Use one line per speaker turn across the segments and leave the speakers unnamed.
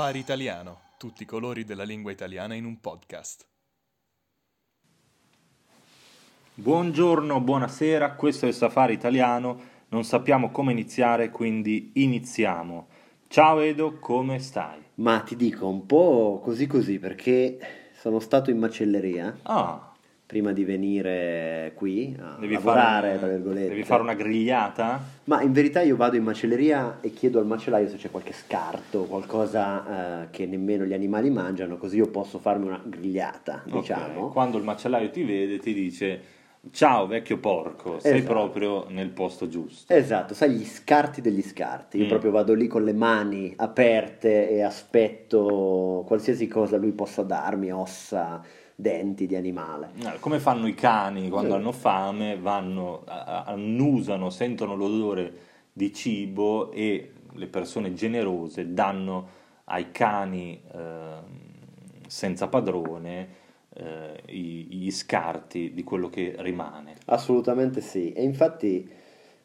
Safari Italiano, tutti i colori della lingua italiana in un podcast.
Buongiorno, buonasera, questo è il Safari Italiano, non sappiamo come iniziare, quindi iniziamo. Ciao Edo, come stai?
Ma ti dico un po' così così perché sono stato in macelleria
Ah,
prima di venire qui a
devi
lavorare,
fare,
tra virgolette.
devi fare una grigliata?
Ma in verità io vado in macelleria e chiedo al macellaio se c'è qualche scarto, qualcosa eh, che nemmeno gli animali mangiano, così io posso farmi una grigliata,
Ok,
diciamo.
Quando il macellaio ti vede ti dice ciao vecchio porco, sei
Esatto.
proprio nel posto giusto.
Esatto, sai gli scarti degli scarti. Io
Mm.
proprio vado lì con le mani aperte e aspetto qualsiasi cosa lui possa darmi, ossa, denti di animale.
Eh, Come fanno i cani quando hanno fame, vanno, annusano, sentono l'odore di cibo e le persone generose danno ai cani ehm, senza padrone eh, gli scarti di quello che rimane.
Assolutamente sì. E infatti,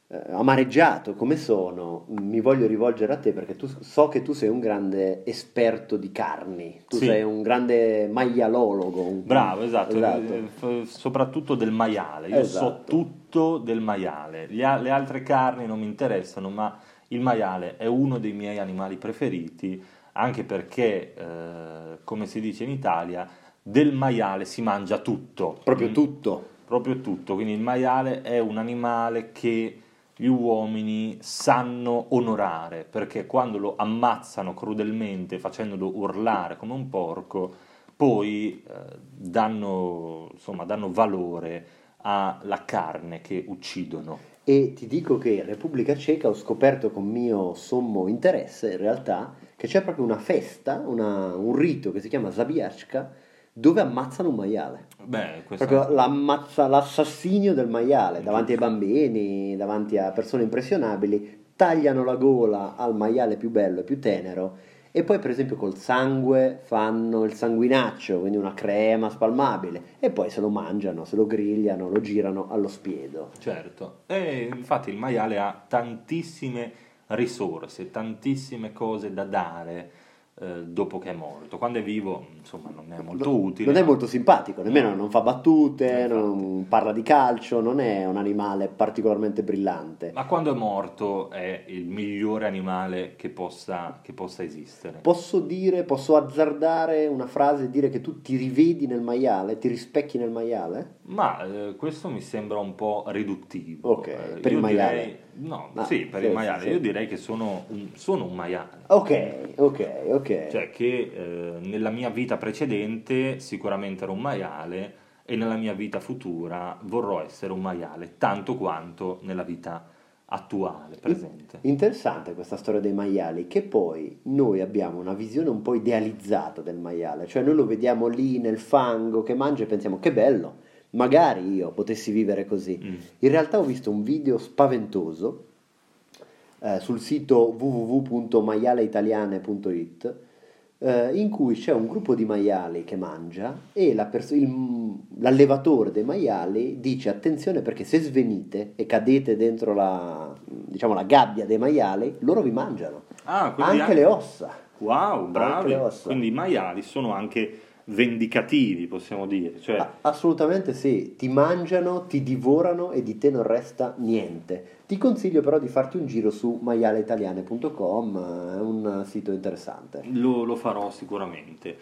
eh, amareggiato come sono, mi voglio rivolgere a te perché tu, so che tu sei un grande esperto di carni. Tu
Sì.
sei un grande maialologo. un-
Bravo, esatto,
Esatto.
eh, soprattutto del maiale. Io so
Esatto.
tutto del maiale. A- le altre carni non mi interessano, ma il maiale è uno dei miei animali preferiti, anche perché, eh, come si dice in Italia, del maiale si mangia tutto.
Proprio
Mm?
tutto.
Proprio tutto. Quindi il maiale è un animale che gli uomini sanno onorare, perché quando lo ammazzano crudelmente, facendolo urlare come un porco, poi eh, danno, insomma, danno valore alla carne che uccidono.
E ti dico che in Repubblica Ceca ho scoperto con mio sommo interesse, in realtà, che c'è proprio una festa, una- un rito che si chiama Zabiachka, dove ammazzano un maiale.
Beh, questo
Proprio l'ammazza- l'assassinio del maiale davanti ai bambini, davanti a persone impressionabili, tagliano la gola al maiale più bello e più tenero e poi per esempio col sangue fanno il sanguinaccio, quindi una crema spalmabile e poi se lo mangiano, se lo grigliano, lo girano allo spiedo.
Certo, e infatti il maiale ha tantissime risorse, tantissime cose da dare dopo che è morto. Quando è vivo, insomma, non è molto
Non-
utile.
Non è molto simpatico, nemmeno non fa battute,
Eh,
non parla di calcio, non è un animale particolarmente brillante.
Ma quando è morto è il migliore animale che possa, che possa esistere.
Posso dire, posso azzardare una frase e dire che tu ti rivedi nel maiale, ti rispecchi nel maiale?
Ma eh, questo mi sembra un po' riduttivo.
Ok,
Eh,
per il maiale.
direi- no,
Ah,
sì, per
sì,
il
sì,
maiale.
sì.
Io direi che sono un, sono un maiale.
Ok, ok, ok.
Cioè che eh, nella mia vita precedente sicuramente ero un maiale e nella mia vita futura vorrò essere un maiale, tanto quanto nella vita attuale, presente.
Interessante questa storia dei maiali, che poi noi abbiamo una visione un po' idealizzata del maiale, cioè noi lo vediamo lì nel fango che mangia e pensiamo che bello, magari io potessi vivere così.
Mm.
In realtà ho visto un video spaventoso eh, sul sito www.maialeitaliane.it eh, in cui c'è un gruppo di maiali che mangia e la pers- il- l'allevatore dei maiali dice attenzione perché se svenite e cadete dentro la, diciamo, la gabbia dei maiali, loro vi mangiano.
Ah, quindi
Anche le ossa.
Wow,
Anche
bravi. Quindi i maiali sono anche vendicativi, possiamo dire. Cioè,
A- assolutamente sì, ti mangiano, ti divorano e di te non resta niente. Ti consiglio però di farti un giro su maialeitaliane.com, è un sito interessante.
Lo, lo farò sicuramente.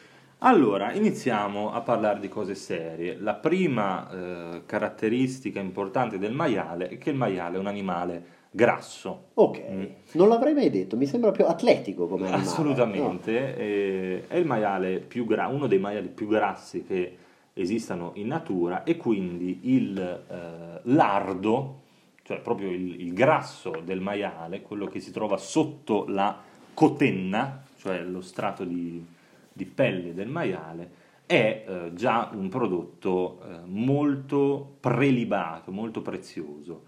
Allora, iniziamo a parlare di cose serie. La prima eh, caratteristica importante del maiale è che il maiale è un animale grasso.
Ok,
Mm.
non l'avrei mai detto, mi sembra più atletico come animale.
Assolutamente, eh, è il maiale più gra- uno dei maiali più grassi che esistano in natura e quindi il eh, lardo, cioè proprio il, il grasso del maiale, quello che si trova sotto la cotenna, cioè lo strato di, di pelle del maiale, è eh, già un prodotto eh, molto prelibato, molto prezioso.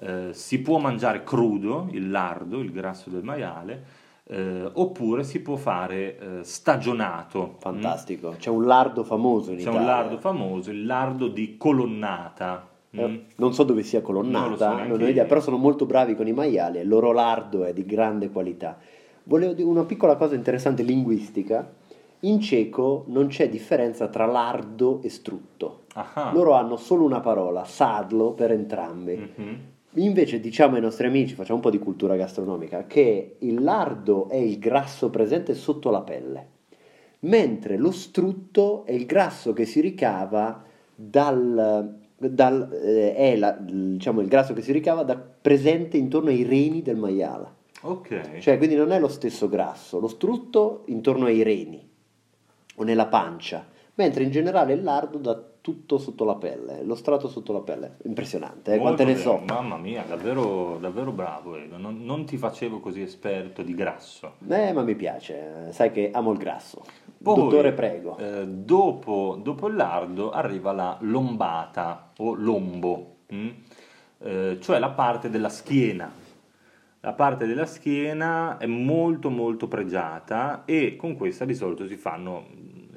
Eh, si può mangiare crudo il lardo, il grasso del maiale, eh, oppure si può fare eh, stagionato.
Fantastico, c'è un lardo famoso in
C'è
Italia.
un lardo famoso, il lardo di colonnata.
Eh,
mm?
Non so dove sia
Non lo so
colonnata, non ho idea, però sono molto bravi con i maiali e il loro lardo è di grande qualità. Volevo dire una piccola cosa interessante linguistica. In ceco non c'è differenza tra lardo e strutto.
Ah,
Loro hanno solo una parola, sadlo, per entrambi.
mhm.
Invece diciamo ai nostri amici, facciamo un po' di cultura gastronomica, che il lardo è il grasso presente sotto la pelle, mentre lo strutto è il grasso che si ricava dal, dal- eh, è la- diciamo, il grasso che si ricava da presente intorno ai reni del maiale.
Ok.
Cioè, quindi non è lo stesso grasso, lo strutto intorno ai reni o nella pancia, mentre in generale il lardo dà tutto sotto la pelle, lo strato sotto la pelle. Impressionante, eh, quante ne so.
Mamma mia, davvero, davvero bravo Edo. Non, non ti facevo così esperto di grasso.
Eh, ma mi piace, sai che amo il grasso.
Poi,
Dottore, prego.
eh, dopo, dopo il lardo arriva la lombata o lombo, mm? Eh, cioè la parte della schiena. La parte della schiena è molto molto pregiata e con questa di solito si fanno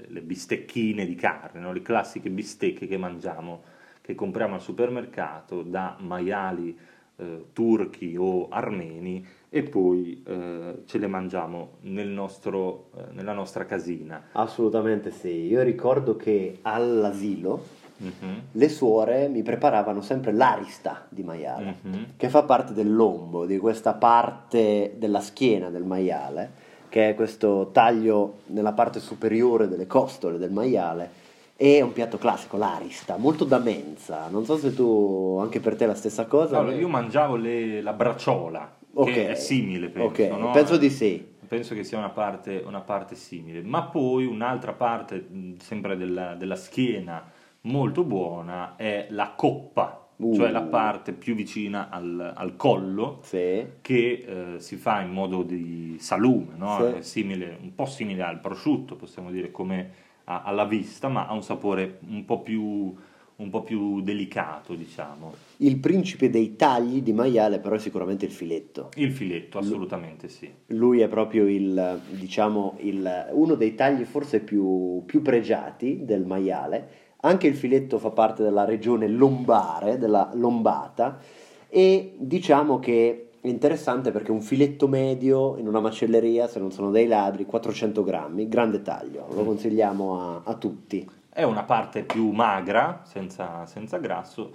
le bistecchine di carne, no? le classiche bistecche che mangiamo, che compriamo al supermercato da maiali eh, turchi o armeni e poi eh, ce le mangiamo nel nostro, eh, nella nostra casina.
Assolutamente sì. Io ricordo che all'asilo
Mhm,
le suore mi preparavano sempre l'arista di maiale,
mhm.
che fa parte del lombo, di questa parte della schiena del maiale, che è questo taglio nella parte superiore delle costole del maiale. E è un piatto classico, l'arista, molto da mensa. Non so se tu, anche per te la stessa cosa.
Allora, io mangiavo le- la bracciola,
Ok.
che è simile, penso.
Ok,
no?
penso di sì.
Penso che sia una parte, una parte simile, ma poi un'altra parte, sempre della, della schiena, molto buona, è la coppa,
Uh.
cioè la parte più vicina al, al collo,
Sì.
che eh, si fa in modo di salume, no?
Sì.
Simile, un po' simile al prosciutto, possiamo dire, come a- alla vista, ma ha un sapore un po' più, un po' più delicato, diciamo.
Il principe dei tagli di maiale però è sicuramente il filetto.
Il filetto, assolutamente sì.
Lui è proprio il, diciamo, il- uno dei tagli forse più, più pregiati del maiale. Anche il filetto fa parte della regione lombare, della lombata, e diciamo che è interessante perché un filetto medio in una macelleria, se non sono dei ladri, 400 grammi, grande taglio, lo consigliamo a, a tutti.
È una parte più magra, senza, senza grasso,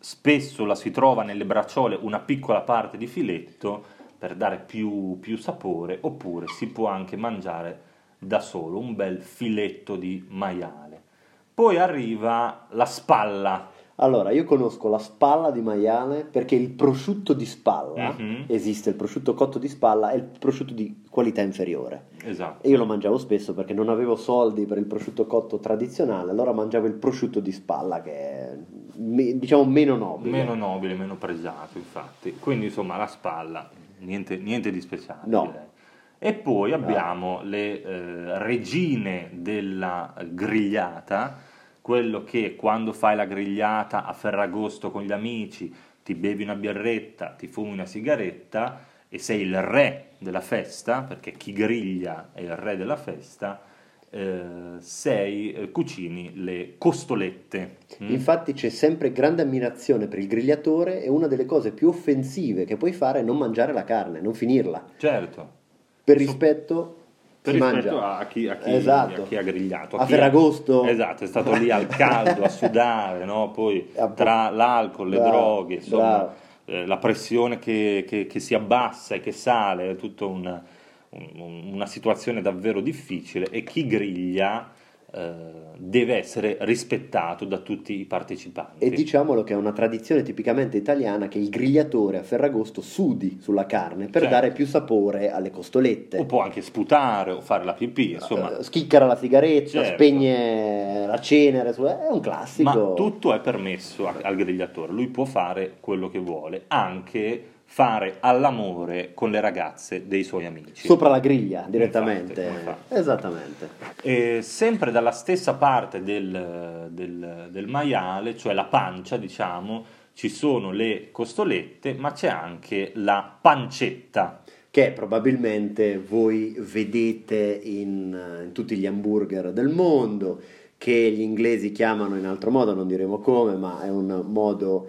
spesso la si trova nelle bracciole una piccola parte di filetto per dare più, più sapore, oppure si può anche mangiare da solo un bel filetto di maiale. Poi arriva la spalla,
Allora, io conosco la spalla di maiale perché il prosciutto di spalla,
Mhm.
esiste il prosciutto cotto di spalla, è il prosciutto di qualità inferiore.
esatto.
E io lo mangiavo spesso perché non avevo soldi per il prosciutto cotto tradizionale, allora mangiavo il prosciutto di spalla che è diciamo meno nobile.
Meno nobile, meno pregiato, infatti. Quindi, insomma, la spalla, niente, niente di speciale.
No.
direi. E poi abbiamo le eh, regine della grigliata, quello che quando fai la grigliata a Ferragosto con gli amici, ti bevi una birretta, ti fumi una sigaretta e sei il re della festa, perché chi griglia è il re della festa, eh, sei, eh, cucini le costolette. mm?
Infatti c'è sempre grande ammirazione per il grigliatore e una delle cose più offensive che puoi fare è non mangiare la carne, non finirla.
Certo.
Per rispetto
rispetto a chi, a chi-
Esatto.
a chi ha grigliato.
A
è-
Ferragosto.
Esatto, è stato lì al caldo, a sudare, no? poi
A po-
tra l'alcol, le
Bravo,
droghe, insomma, eh, la pressione che, che- che si abbassa e che sale, è tutta un- un- una situazione davvero difficile e chi griglia deve essere rispettato da tutti i partecipanti.
E diciamolo che è una tradizione tipicamente italiana che il grigliatore a Ferragosto sudi sulla carne per
Certo.
dare più sapore alle costolette.
O può anche sputare o fare la pipì, insomma.
Eh, schiccara la sigaretta,
Certo.
spegne la cenere, è un classico.
Ma tutto è permesso al grigliatore, lui può fare quello che vuole, anche fare all'amore con le ragazze dei suoi amici.
Sopra la griglia direttamente.
Infatti, infatti.
Esattamente.
E sempre dalla stessa parte del, del- del maiale, cioè la pancia, diciamo, ci sono le costolette, ma c'è anche la pancetta.
Che probabilmente voi vedete in, in tutti gli hamburger del mondo, che gli inglesi chiamano in altro modo, non diremo come, ma è un modo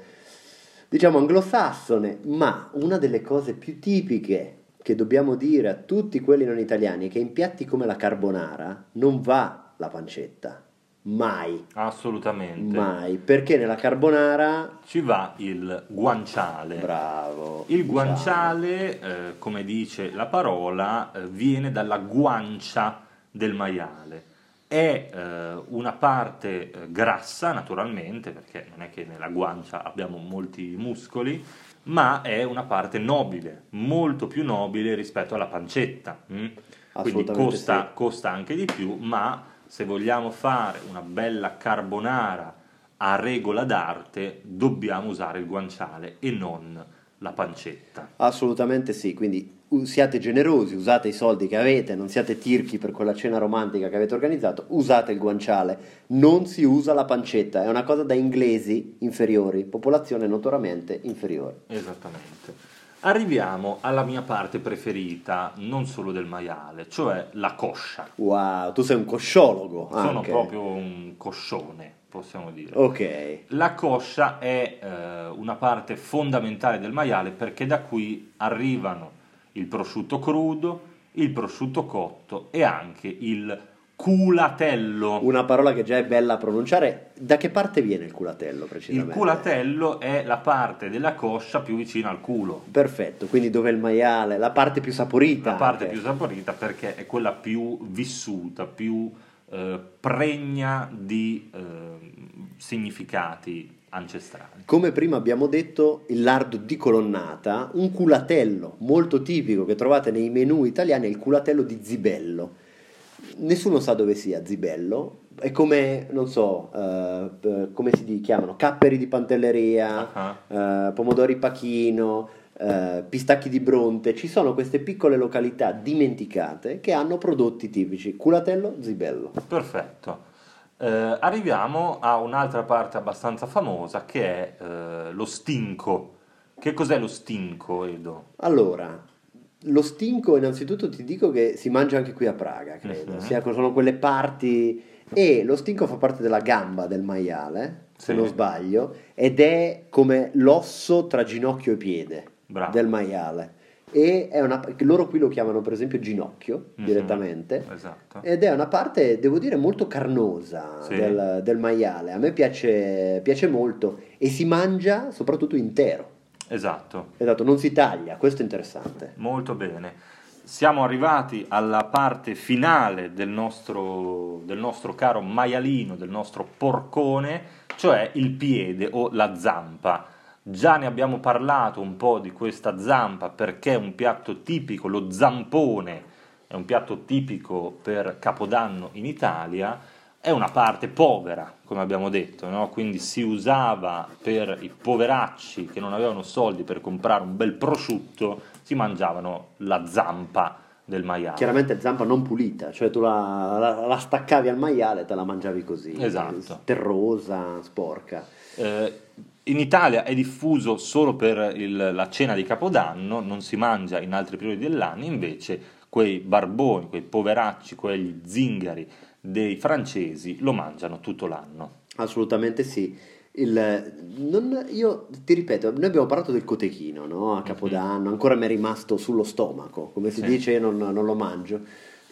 diciamo anglosassone, ma una delle cose più tipiche che dobbiamo dire a tutti quelli non italiani è che in piatti come la carbonara non va la pancetta. Mai.
Assolutamente.
Mai. Perché nella carbonara...
Ci va il guanciale.
Bravo.
Il guanciale, eh, come dice la parola, eh, viene dalla guancia del maiale. È eh, una parte eh, grassa, naturalmente, perché non è che nella guancia abbiamo molti muscoli, ma è una parte nobile, molto più nobile rispetto alla pancetta. mm? Quindi costa,
sì.
costa anche di più, ma se vogliamo fare una bella carbonara a regola d'arte, dobbiamo usare il guanciale e non la pancetta.
Assolutamente sì, quindi siate generosi, usate i soldi che avete, non siate tirchi per quella cena romantica che avete organizzato, usate il guanciale, non si usa la pancetta, è una cosa da inglesi inferiori, popolazione notoriamente inferiore.
Esattamente. Arriviamo alla mia parte preferita, non solo del maiale, cioè la coscia.
Wow, tu sei un cosciologo.
Sono
anche.
proprio un coscione, possiamo dire.
Ok,
La coscia è eh, una parte fondamentale del maiale perché da qui arrivano il prosciutto crudo, il prosciutto cotto e anche il culatello.
una parola che già è bella a pronunciare. Da che parte viene il culatello
Il
precisamente?
culatello è la parte della coscia più vicina al culo.
Perfetto, quindi dove il maiale, la parte più saporita.
La parte
anche.
più saporita perché è quella più vissuta, più eh, pregna di eh, significati ancestrali.
Come prima abbiamo detto, il lardo di colonnata, un culatello molto tipico che trovate nei menù italiani è il culatello di Zibello. Nessuno sa dove sia Zibello, è come, non so, eh, come si chiamano, capperi di pantelleria,
Ah,
eh, pomodori pachino, eh, pistacchi di Bronte, ci sono queste piccole località dimenticate che hanno prodotti tipici. Culatello Zibello.
Perfetto. Eh, arriviamo a un'altra parte abbastanza famosa che è eh, lo stinco. Che cos'è lo stinco, Edo?
Allora, lo stinco innanzitutto ti dico che si mangia anche qui a Praga, credo. Sia- sono quelle parti... E lo stinco fa parte della gamba del maiale, se
Sì.
non sbaglio, ed è come l'osso tra ginocchio e piede
Bravo.
del maiale. E è una... loro qui lo chiamano per esempio ginocchio,
Mhm.
direttamente.
Esatto.
Ed è una parte, devo dire, molto carnosa
Sì.
del, del maiale. A me piace, piace molto e si mangia soprattutto intero.
Esatto.
Esatto, non si taglia, questo è interessante.
Molto bene. Siamo arrivati alla parte finale del nostro, del nostro caro maialino, del nostro porcone, cioè il piede o la zampa. Già ne abbiamo parlato un po' di questa zampa perché è un piatto tipico, lo zampone è un piatto tipico per Capodanno in Italia, è una parte povera, come abbiamo detto, no? quindi si usava per i poveracci che non avevano soldi per comprare un bel prosciutto, si mangiavano la zampa del maiale.
Chiaramente zampa non pulita, cioè tu la, la- la staccavi al maiale e te la mangiavi così,
Esatto.
terrosa, sporca.
Eh, in Italia è diffuso solo per il- la cena di Capodanno, non si mangia in altri periodi dell'anno, invece quei barboni, quei poveracci, quegli zingari dei francesi lo mangiano tutto l'anno.
Assolutamente sì. Il- non- io ti ripeto, noi abbiamo parlato del cotechino no? a Capodanno, ancora mi è rimasto sullo stomaco, come si
Mhm. Sì.
dice, io non, non lo mangio.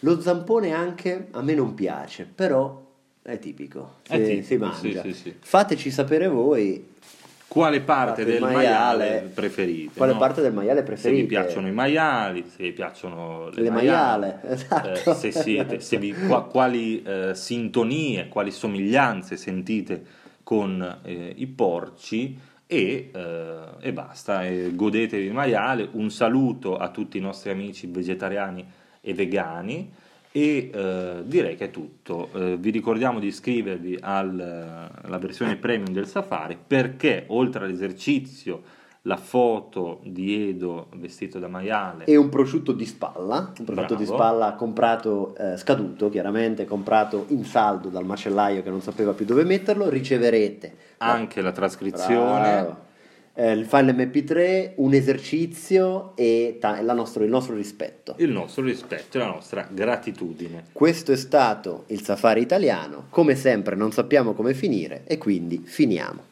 Lo zampone anche a me non piace, però è tipico,
È
si,
tipico,
si mangia.
sì, sì, sì.
Fateci sapere voi
Quale parte del maiale,
maiale-
preferite?
quale
no?
parte del maiale
Se vi
preferite.
piacciono i maiali, se vi piacciono le,
Le maiale,
eh,
esatto.
se siete, se vi- qua- quali eh, sintonie, quali somiglianze sentite con eh, i porci e, eh, e basta, godetevi il maiale. Un saluto a tutti i nostri amici vegetariani e vegani e eh, direi che è tutto. Eh, vi ricordiamo di iscrivervi al- alla versione premium del Safari perché oltre all'esercizio, la foto di Edo vestito da maiale
e un prosciutto di spalla, un prosciutto di
Bravo.
spalla comprato eh, scaduto, chiaramente comprato in saldo dal macellaio che non sapeva più dove metterlo, riceverete
anche la trascrizione
Bravo. Eh, il file MP3, un esercizio e ta- la nostro- il nostro rispetto.
il nostro rispetto e la nostra gratitudine.
Questo è stato il safari italiano, come sempre non sappiamo come finire e quindi finiamo.